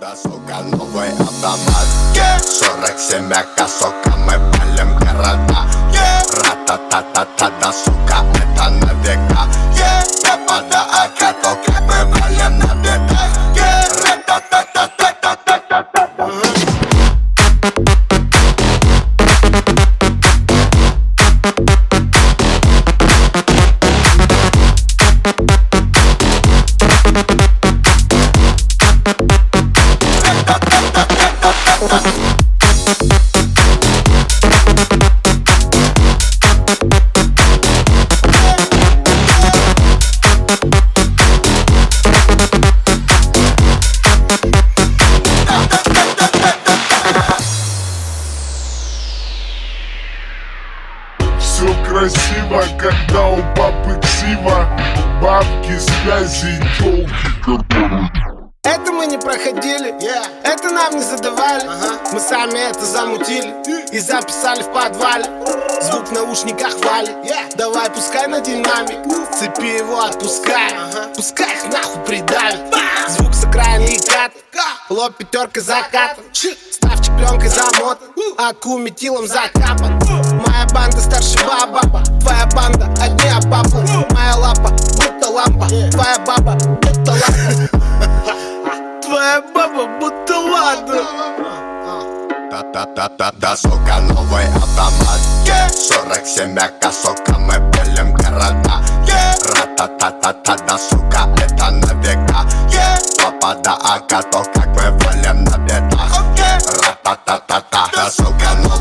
Да, сука, новый автомат 47 ка, сука, мы палим города Ра-та-та-та-та, да, сука, это на века Запада АК, то как мы валим на бедах Ра-та-та-та-та-та-та-та Все красиво, когда у папы ксива Бабки, связи, телки, Это мы не проходили, это нам не задавали. Мы сами это замутили и записали в подвале. Звук в наушниках валит. Давай пускай на динамик. Цепи его отпускай. Пускай их нахуй придавит. Звук с окраин и кат. Лоб пятерка закатан Ставчик пленкой замотан. Аку метилом закапан. Моя банда старше баба. Твоя банда одни обапы Моя лапа будто лампа. Твоя баба будто лампа Твоя баба будто ладно Да-да-да-да-да, сука, новый автомат. 47 ка, сука, мы пилим города. Ра-та-та-та-та, да, сука, это на века Попада АК, то как мы валим на бедах. Ра-та-та-та-та, да, сука, новый автомат 47